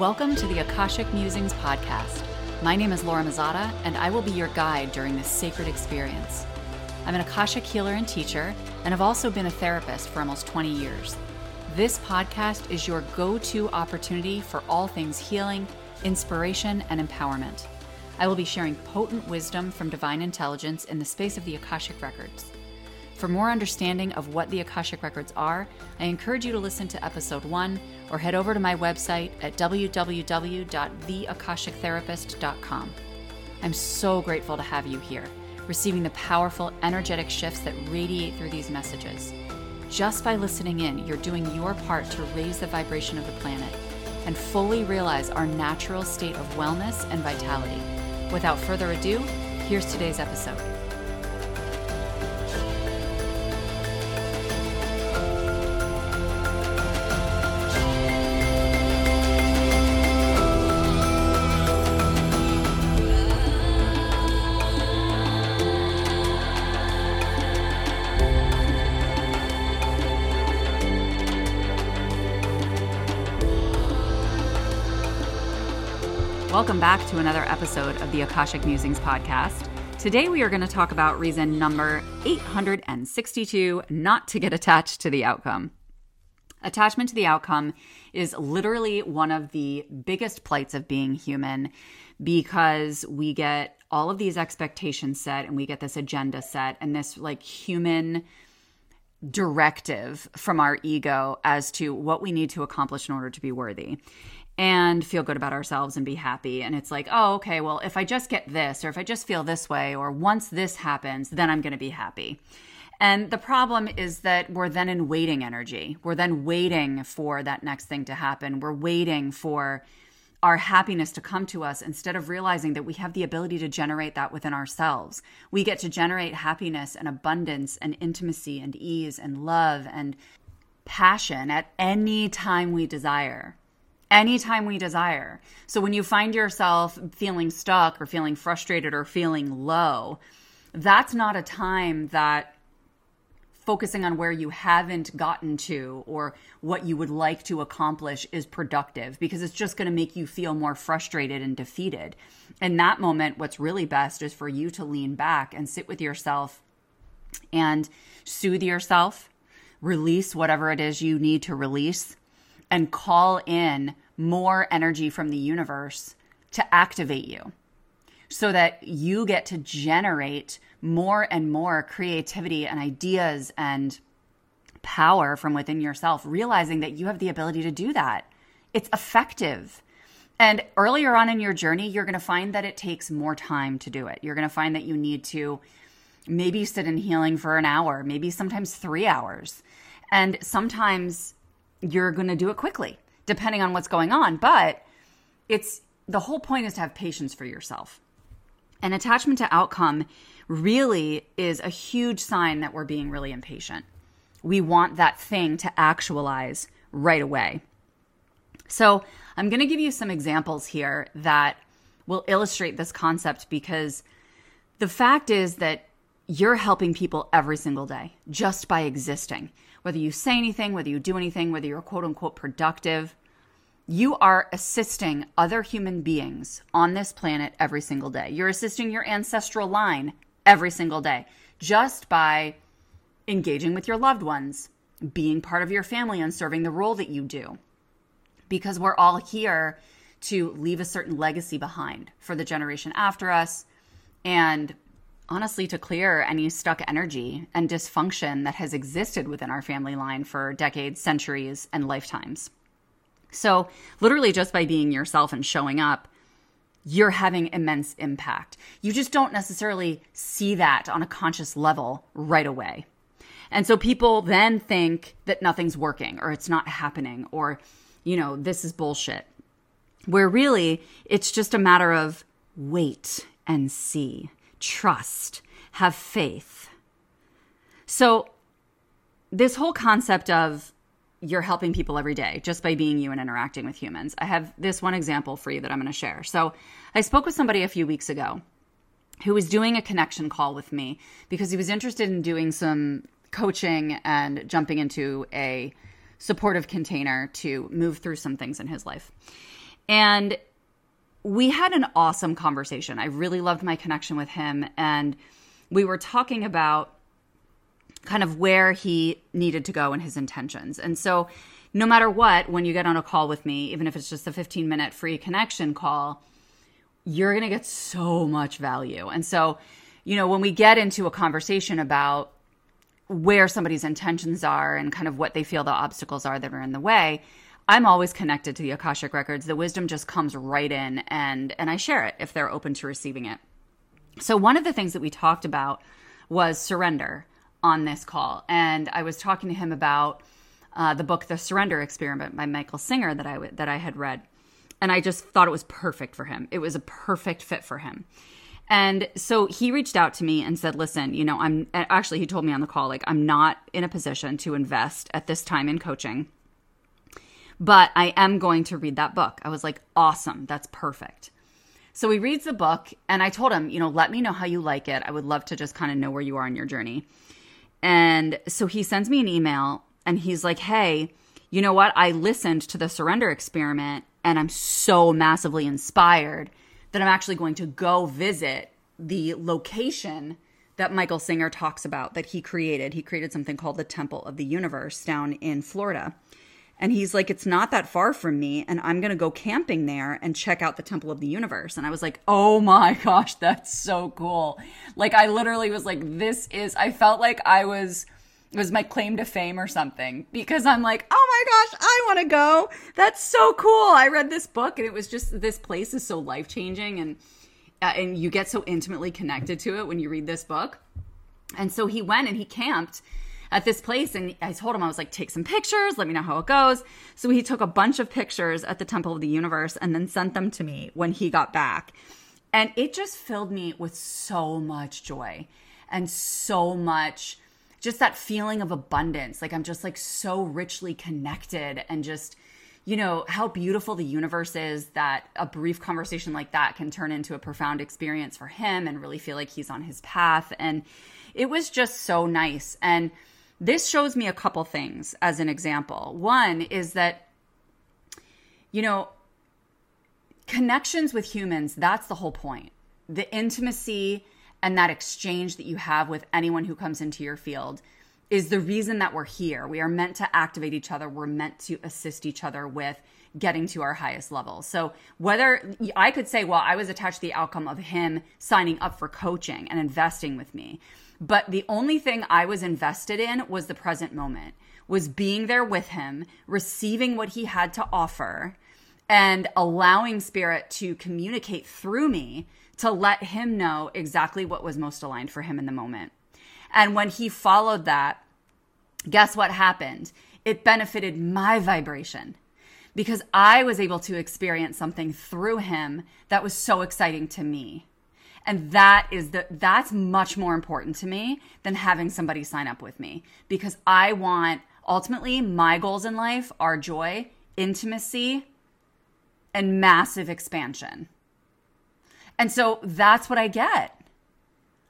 Welcome to the Akashic Musings podcast. My name is Laura Mazzotta, and I will be your guide during this sacred experience. I'm an Akashic healer and teacher, and have also been a therapist for almost 20 years. This podcast is your go to opportunity for all things healing, inspiration, and empowerment. I will be sharing potent wisdom from divine intelligence in the space of the Akashic Records. For more understanding of what the Akashic Records are, I encourage you to listen to episode one or head over to my website at www.theakashictherapist.com. I'm so grateful to have you here, receiving the powerful, energetic shifts that radiate through these messages. Just by listening in, you're doing your part to raise the vibration of the planet and fully realize our natural state of wellness and vitality. Without further ado, here's today's episode. Welcome back to another episode of the Akashic Musings podcast. Today we are going to talk about reason number 862 not to get attached to the outcome. Attachment to the outcome is literally one of the biggest plights of being human because we get all of these expectations set and we get this agenda set and this like human directive from our ego as to what we need to accomplish in order to be worthy and feel good about ourselves and be happy. And it's like, oh, okay, well, if I just get this, or if I just feel this way, or once this happens, then I'm going to be happy. And the problem is that we're then in waiting energy. We're then waiting for that next thing to happen. We're waiting for our happiness to come to us instead of realizing that we have the ability to generate that within ourselves. We get to generate happiness and abundance and intimacy and ease and love and passion at any time we desire anytime we desire. So when you find yourself feeling stuck or feeling frustrated or feeling low, that's not a time that focusing on where you haven't gotten to or what you would like to accomplish is productive because it's just going to make you feel more frustrated and defeated. In that moment, what's really best is for you to lean back and sit with yourself and soothe yourself, release whatever it is you need to release and call in more energy from the universe to activate you so that you get to generate more and more creativity and ideas and power from within yourself, realizing that you have the ability to do that. It's effective. And earlier on in your journey, you're going to find that it takes more time to do it. You're going to find that you need to maybe sit in healing for an hour, maybe sometimes three hours. And sometimes you're going to do it quickly, depending on what's going on. But it's the whole point is to have patience for yourself. And attachment to outcome really is a huge sign that we're being really impatient. We want that thing to actualize right away. So, I'm going to give you some examples here that will illustrate this concept because the fact is that you're helping people every single day just by existing whether you say anything, whether you do anything, whether you're quote unquote productive, you are assisting other human beings on this planet every single day. You're assisting your ancestral line every single day just by engaging with your loved ones, being part of your family, and serving the role that you do. Because we're all here to leave a certain legacy behind for the generation after us and honestly to clear any stuck energy and dysfunction that has existed within our family line for decades, centuries, and lifetimes. So, literally, just by being yourself and showing up, you're having immense impact. You just don't necessarily see that on a conscious level right away. And so people then think that nothing's working or it's not happening or, you know, this is bullshit. Where really it's just a matter of wait and see trust, have faith. So, this whole concept of you're helping people every day just by being you and interacting with humans. I have this one example for you that I'm going to share. So, I spoke with somebody a few weeks ago who was doing a connection call with me because he was interested in doing some coaching and jumping into a supportive container to move through some things in his life. And we had an awesome conversation. I really loved my connection with him. And we were talking about kind of where he needed to go and his intentions. And so, no matter what, when you get on a call with me, even if it's just a 15 minute free connection call, you're going to get so much value. And so, you know, when we get into a conversation about where somebody's intentions are and kind of what they feel the obstacles are that are in the way, I'm always connected to the Akashic records. The wisdom just comes right in and and I share it if they're open to receiving it. So one of the things that we talked about was surrender on this call. And I was talking to him about uh, the book The Surrender Experiment by Michael Singer that I w- that I had read. And I just thought it was perfect for him. It was a perfect fit for him. And so he reached out to me and said, "Listen, you know, I'm actually he told me on the call like I'm not in a position to invest at this time in coaching. But I am going to read that book." I was like, "Awesome. That's perfect." So he reads the book and I told him, you know, let me know how you like it. I would love to just kind of know where you are in your journey. And so he sends me an email and he's like, "Hey, you know what? I listened to the surrender experiment and I'm so massively inspired that I'm actually going to go visit the location that Michael Singer talks about that he created. He created something called the Temple of the Universe down in Florida. And he's like, it's not that far from me, and I'm to go camping there and check out the Temple of the Universe. And I was like, oh my gosh, that's so cool. Like, I literally was like, this is, I felt like I was it was my claim to fame or something because I'm like, oh my gosh, I want to go. That's so cool. I read this book and it was just this place is so life changing and uh, and you get so intimately connected to it when you read this book. And so he went and he camped at this place and I told him I was like take some pictures, let me know how it goes. So he took a bunch of pictures at the Temple of the Universe and then sent them to me when he got back. And it just filled me with so much joy and so much just that feeling of abundance. Like I'm just like so richly connected and just you know how beautiful the universe is that a brief conversation like that can turn into a profound experience for him and really feel like he's on his path and it was just so nice and this shows me a couple things as an example one is that you know connections with humans that's the whole point the intimacy and that exchange that you have with anyone who comes into your field is the reason that we're here. We are meant to activate each other. We're meant to assist each other with getting to our highest level. So whether I could say, well, I was attached to the outcome of him signing up for coaching and investing with me. But the only thing I was invested in was the present moment, was being there with him, receiving what he had to offer, and allowing spirit to communicate through me to let him know exactly what was most aligned for him in the moment. And when he followed that, guess what happened? It benefited my vibration because I was able to experience something through him that was so exciting to me. And that is the that's much more important to me than having somebody sign up with me because I want ultimately my goals in life are joy, intimacy, and massive expansion. And so that's what I get.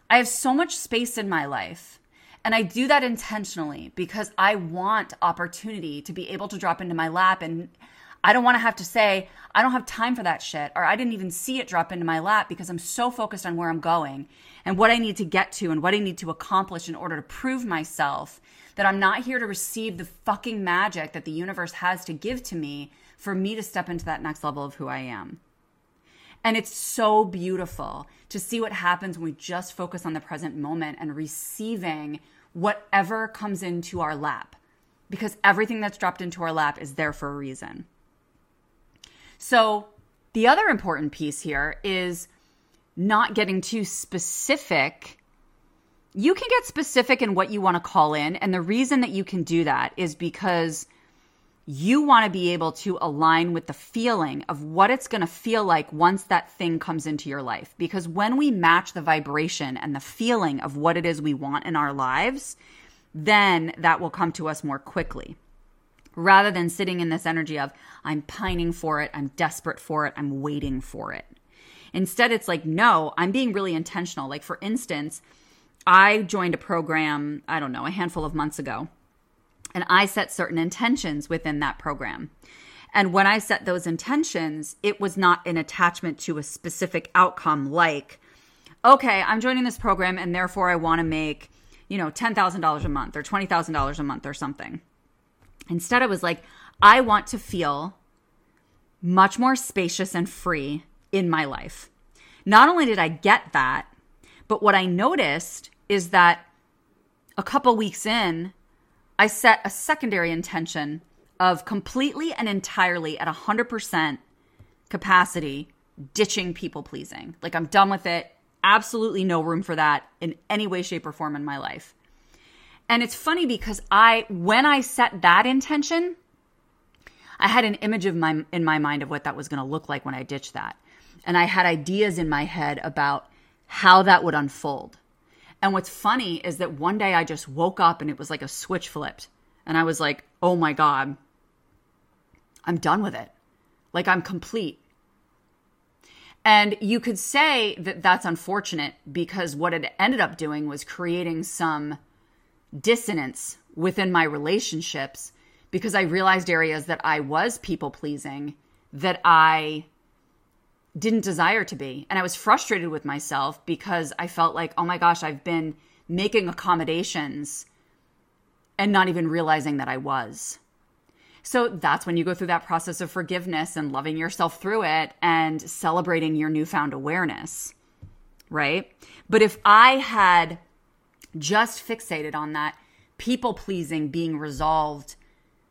I have so much space in my life. And I do that intentionally because I want opportunity to be able to drop into my lap. And I don't want to have to say, I don't have time for that shit, or I didn't even see it drop into my lap because I'm so focused on where I'm going and what I need to get to and what I need to accomplish in order to prove myself that I'm not here to receive the fucking magic that the universe has to give to me for me to step into that next level of who I am. And it's so beautiful to see what happens when we just focus on the present moment and receiving whatever comes into our lap because everything that's dropped into our lap is there for a reason. So, the other important piece here is not getting too specific. You can get specific in what you want to call in. And the reason that you can do that is because you want to be able to align with the feeling of what it's going to feel like once that thing comes into your life. Because when we match the vibration and the feeling of what it is we want in our lives, then that will come to us more quickly. Rather than sitting in this energy of, I'm pining for it, I'm desperate for it, I'm waiting for it. Instead, it's like, no, I'm being really intentional. Like, for instance, I joined a program, I don't know, a handful of months ago and I set certain intentions within that program. And when I set those intentions, it was not an attachment to a specific outcome like, okay, I'm joining this program and therefore I want to make, you know, $10,000 a month or $20,000 a month or something. Instead, it was like, I want to feel much more spacious and free in my life. Not only did I get that, but what I noticed is that a couple weeks in, I set a secondary intention of completely and entirely at 100% capacity ditching people pleasing. Like I'm done with it. Absolutely no room for that in any way, shape, or form in my life. And it's funny because I, when I set that intention, I had an image of my in my mind of what that was going to look like when I ditched that. And I had ideas in my head about how that would unfold. And what's funny is that one day I just woke up and it was like a switch flipped. And I was like, "Oh my god, I'm done with it. Like I'm complete. And you could say that that's unfortunate because what it ended up doing was creating some dissonance within my relationships because I realized areas that I was people pleasing that I didn't desire to be. And I was frustrated with myself because I felt like, oh my gosh, I've been making accommodations and not even realizing that I was. So that's when you go through that process of forgiveness and loving yourself through it and celebrating your newfound awareness, right? But if I had just fixated on that people pleasing being resolved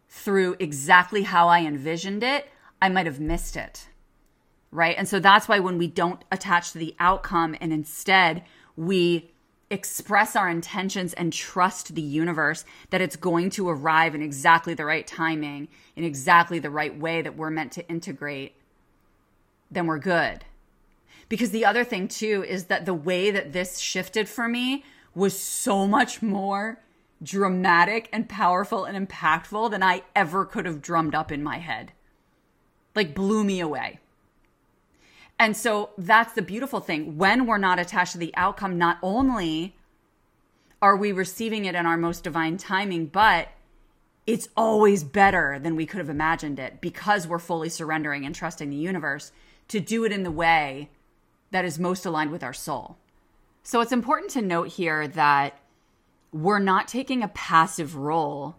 through exactly how I envisioned it, I might have missed it. Right. And so that's why when we don't attach to the outcome and instead we express our intentions and trust the universe that it's going to arrive in exactly the right timing, in exactly the right way that we're meant to integrate, then we're good. Because the other thing, too, is that the way that this shifted for me was so much more dramatic and powerful and impactful than I ever could have drummed up in my head. Like, blew me away. And so that's the beautiful thing. When we're not attached to the outcome, not only are we receiving it in our most divine timing, but it's always better than we could have imagined it because we're fully surrendering and trusting the universe to do it in the way that is most aligned with our soul. So it's important to note here that we're not taking a passive role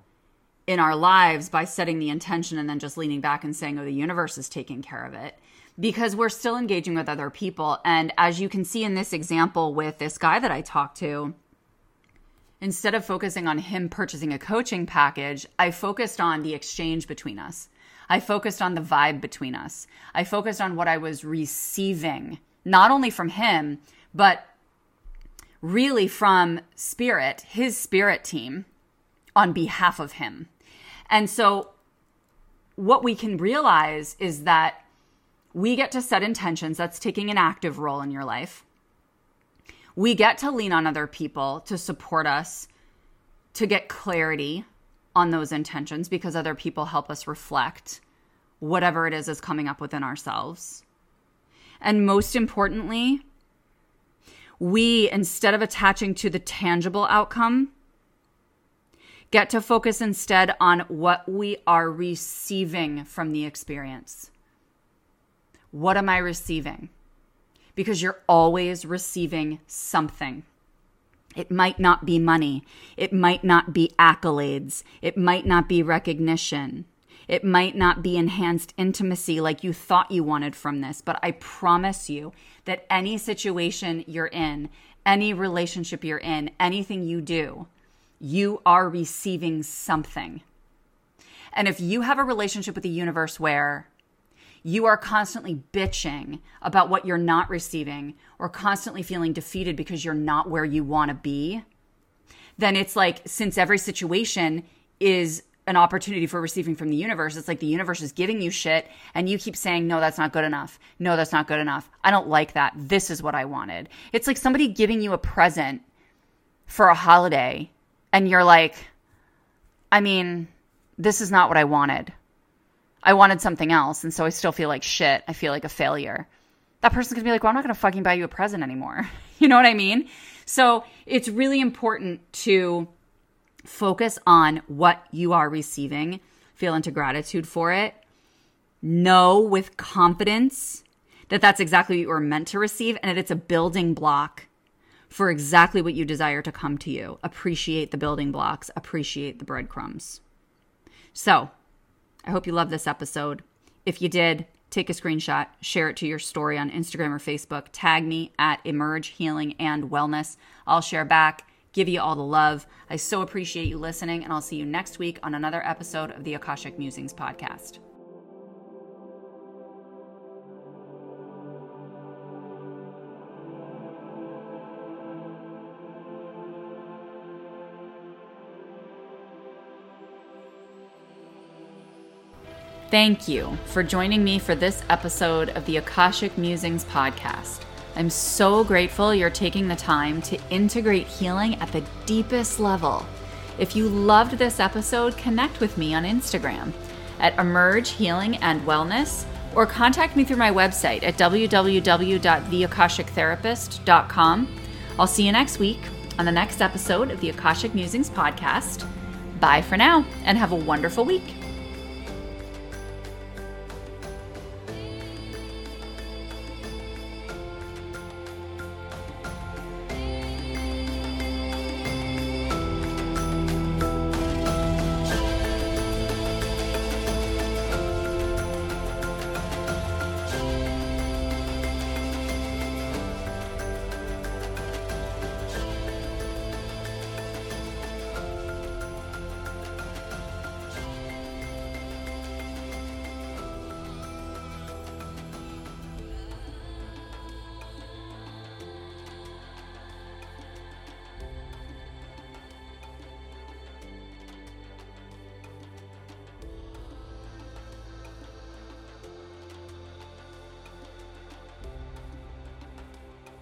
in our lives by setting the intention and then just leaning back and saying, oh, the universe is taking care of it because we're still engaging with other people. And as you can see in this example with this guy that I talked to, instead of focusing on him purchasing a coaching package, I focused on the exchange between us. I focused on the vibe between us. I focused on what I was receiving, not only from him, but really from Spirit, his spirit team, on behalf of him. And so, what we can realize is that we get to set intentions. That's taking an active role in your life. We get to lean on other people to support us, to get clarity on those intentions because other people help us reflect whatever it is is coming up within ourselves. And most importantly, we, instead of attaching to the tangible outcome, get to focus instead on what we are receiving from the experience. What am I receiving? Because you're always receiving something. It might not be money. It might not be accolades. It might not be recognition. It might not be enhanced intimacy like you thought you wanted from this, but I promise you that any situation you're in, any relationship you're in, anything you do, you are receiving something. And if you have a relationship with the universe where you are constantly bitching about what you're not receiving or constantly feeling defeated because you're not where you want to be, then it's like since every situation is an opportunity for receiving from the universe, it's like the universe is giving you shit and you keep saying, no, that's not good enough. No, that's not good enough. I don't like that. This is what I wanted. It's like somebody giving you a present for a holiday and you're like, I mean, this is not what I wanted. I wanted something else, and so I still feel like shit. I feel like a failure. That person's gonna be like, well, I'm not gonna fucking buy you a present anymore. you know what I mean? So it's really important to focus on what you are receiving, feel into gratitude for it, know with confidence that that's exactly what you were meant to receive and that it's a building block for exactly what you desire to come to you. Appreciate the building blocks, appreciate the breadcrumbs. So, I hope you love this episode. If you did, take a screenshot, share it to your story on Instagram or Facebook, tag me at Emerge Healing and Wellness. I'll share back, give you all the love. I so appreciate you listening, and I'll see you next week on another episode of the Akashic Musings podcast. Thank you for joining me for this episode of the Akashic Musings podcast. I'm so grateful you're taking the time to integrate healing at the deepest level. If you loved this episode, connect with me on Instagram at Emerge Healing and Wellness or contact me through my website at www.theakashictherapist.com. I'll see you next week on the next episode of the Akashic Musings podcast. Bye for now and have a wonderful week.